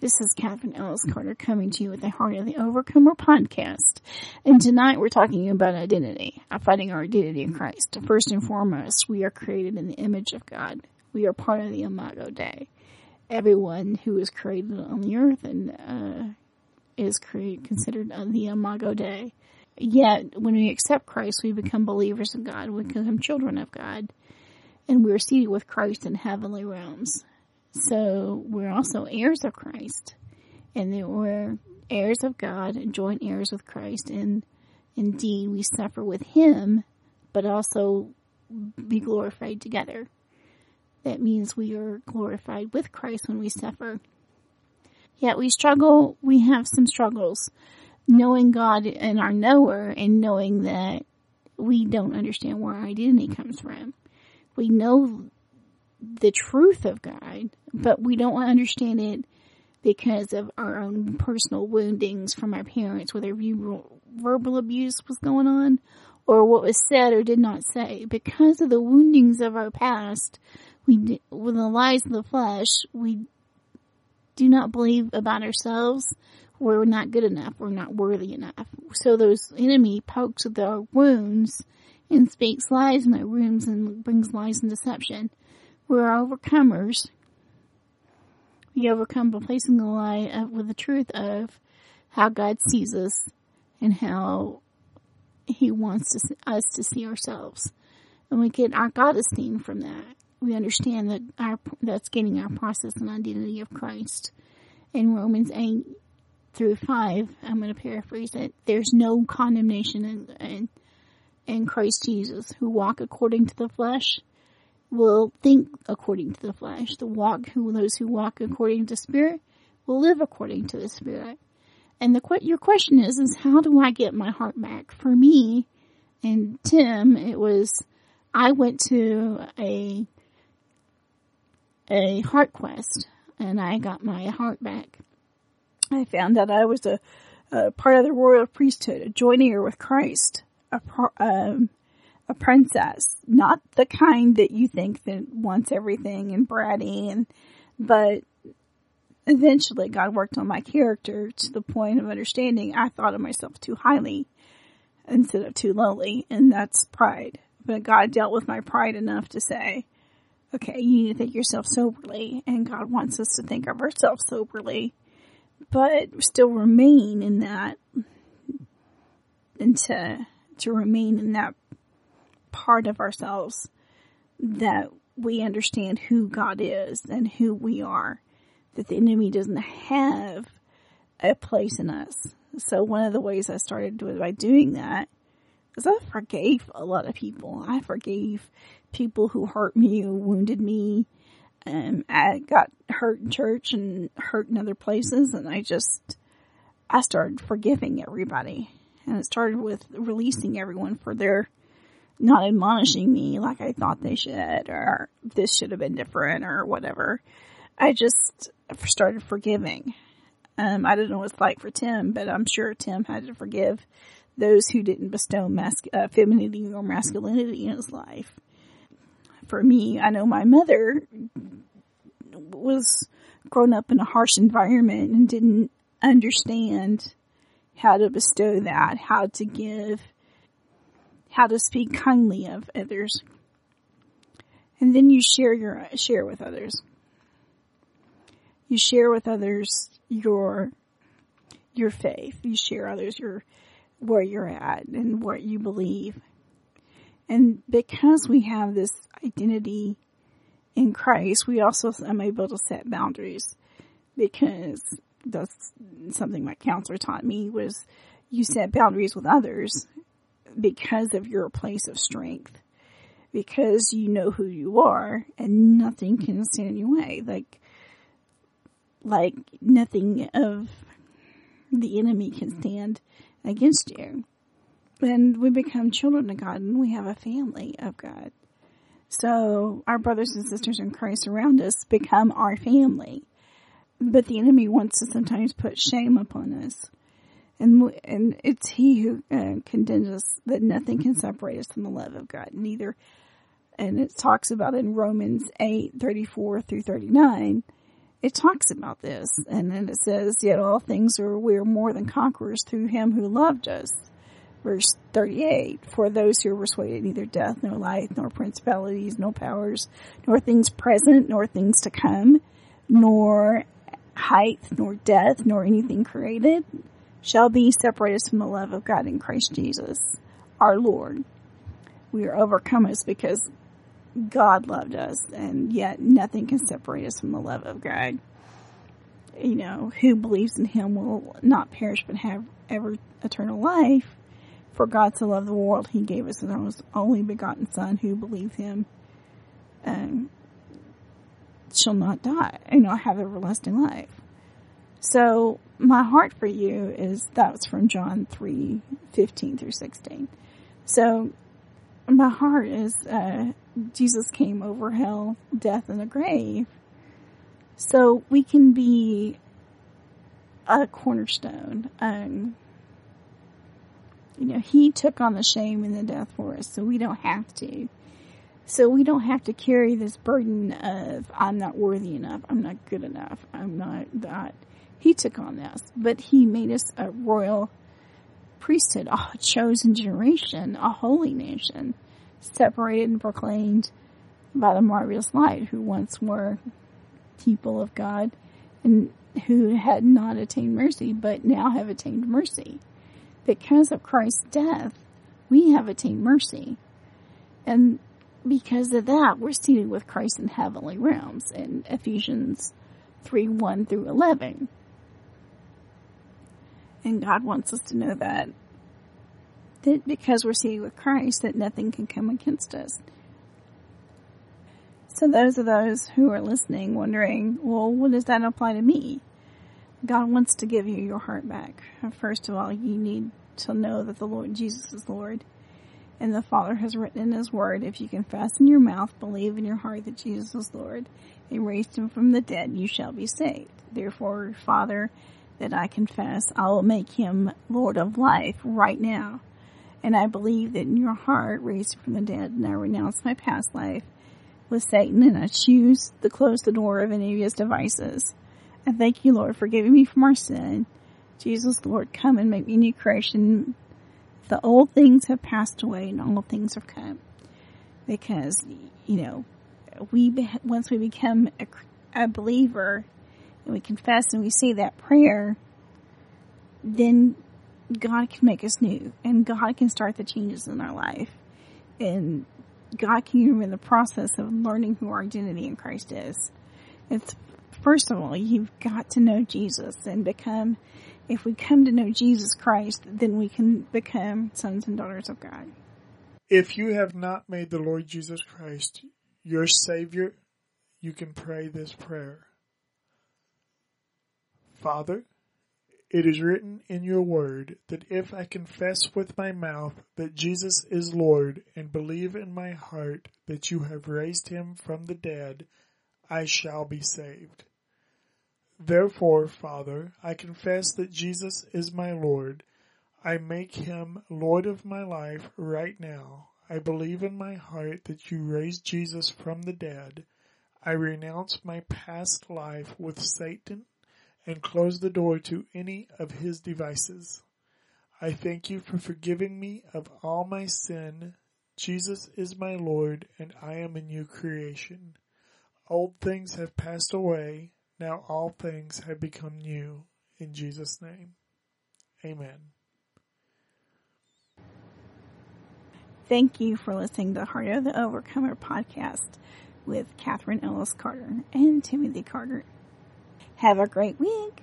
This is Catherine Ellis Carter coming to you with the Heart of the Overcomer podcast. And tonight we're talking about identity, finding our identity in Christ. First and foremost, we are created in the image of God. We are part of the Imago Dei. Everyone who is created on the earth and uh, is created, considered the Imago Dei. Yet, when we accept Christ, we become believers in God. We become children of God. And we're seated with Christ in heavenly realms. So we're also heirs of Christ, and then we're heirs of God and joint heirs with Christ. And indeed, we suffer with Him, but also be glorified together. That means we are glorified with Christ when we suffer. Yet we struggle, we have some struggles knowing God and our knower and knowing that we don't understand where our identity comes from. We know the truth of God, mm. but we don't understand it because of our own personal woundings from our parents, whether verbal abuse was going on or what was said or did not say. Because of the woundings of our past, we, with the lies of the flesh, we do not believe about ourselves. We're not good enough. We're not worthy enough. So those enemy pokes at our wounds and speaks lies in our rooms and brings lies and deception. We're overcomers. We overcome by placing the lie of, with the truth of how God sees us and how He wants to, us to see ourselves. And we get our God esteem from that. We understand that our, that's getting our process and identity of Christ. In Romans 8 through 5, I'm going to paraphrase it, there's no condemnation in, in, in Christ Jesus who walk according to the flesh will think according to the flesh. The walk who those who walk according to spirit will live according to the spirit. And the your question is is how do I get my heart back? For me and Tim, it was I went to a a heart quest and I got my heart back. I found that I was a, a part of the royal priesthood, a joint heir with Christ, a, um, a princess, not the kind that you think that wants everything and bratty and, but eventually God worked on my character to the point of understanding I thought of myself too highly instead of too lowly, and that's pride. But God dealt with my pride enough to say, okay, you need to think yourself soberly, and God wants us to think of ourselves soberly, but still remain in that, and to, to remain in that part of ourselves that we understand who God is and who we are, that the enemy doesn't have a place in us. So one of the ways I started by doing that is I forgave a lot of people. I forgave people who hurt me, who wounded me. Um, I got hurt in church and hurt in other places and I just, I started forgiving everybody. And it started with releasing everyone for their not admonishing me like I thought they should or this should have been different or whatever. I just started forgiving. Um, I don't know what it's like for Tim, but I'm sure Tim had to forgive those who didn't bestow mas- uh, femininity or masculinity in his life. For me, I know my mother was grown up in a harsh environment and didn't understand how to bestow that, how to give how to speak kindly of others. And then you share your, share with others. You share with others your, your faith. You share others your, where you're at and what you believe. And because we have this identity in Christ, we also am able to set boundaries because that's something my counselor taught me was you set boundaries with others because of your place of strength. Because you know who you are and nothing can stand in your way. Like, like nothing of the enemy can stand against you. And we become children of God and we have a family of God. So our brothers and sisters in Christ around us become our family. But the enemy wants to sometimes put shame upon us and and it's He who uh, condemns us that nothing can separate us from the love of God. Neither, and it talks about in Romans eight thirty four through thirty nine it talks about this, and then it says, "Yet all things are we are more than conquerors through Him who loved us." Verse thirty-eight: For those who are persuaded, neither death, nor life, nor principalities, nor powers, nor things present, nor things to come, nor height, nor depth, nor anything created, shall be separated from the love of God in Christ Jesus, our Lord. We are overcomers because God loved us, and yet nothing can separate us from the love of God. You know, who believes in Him will not perish but have ever eternal life. For God so loved the world, He gave us His only begotten Son, who believe Him, um, shall not die, you know, have everlasting life. So my heart for you is that's from John three fifteen through sixteen. So my heart is uh, Jesus came over hell, death, and the grave. So we can be a cornerstone. Um, you know, he took on the shame and the death for us, so we don't have to. So we don't have to carry this burden of, I'm not worthy enough, I'm not good enough, I'm not that. He took on this, but he made us a royal priesthood, a chosen generation, a holy nation separated and proclaimed by the marvelous light, who once were people of God and who had not attained mercy, but now have attained mercy. Because of Christ's death, we have attained mercy. And because of that, we're seated with Christ in heavenly realms in Ephesians 3 1 through 11. And God wants us to know that that because we're seated with Christ, that nothing can come against us. So those of those who are listening wondering, well, what does that apply to me? God wants to give you your heart back. First of all, you need to know that the Lord Jesus is Lord. And the Father has written in His Word, if you confess in your mouth, believe in your heart that Jesus is Lord, and raised Him from the dead, you shall be saved. Therefore, Father, that I confess, I will make Him Lord of life right now. And I believe that in your heart, raised from the dead, and I renounce my past life with Satan, and I choose to close the door of any of his devices. I thank you, Lord, for giving me from our sin. Jesus, Lord, come and make me new creation. The old things have passed away, and all things have come. Because, you know, we once we become a, a believer, and we confess and we say that prayer, then God can make us new and God can start the changes in our life. And God can you in the process of learning who our identity in Christ is. It's first of all, you've got to know Jesus and become, if we come to know Jesus Christ, then we can become sons and daughters of God. If you have not made the Lord Jesus Christ your Savior, you can pray this prayer. Father, it is written in your word that if I confess with my mouth that Jesus is Lord and believe in my heart that you have raised him from the dead, I shall be saved. Therefore, Father, I confess that Jesus is my Lord. I make him Lord of my life right now. I believe in my heart that you raised Jesus from the dead. I renounce my past life with Satan and close the door to any of his devices. I thank you for forgiving me of all my sin. Jesus is my Lord and I am a new creation. Old things have passed away. Now all things have become new. In Jesus' name. Amen. Thank you for listening to Heart of the Overcomer podcast with Katherine Ellis Carter and Timothy Carter. Have a great week.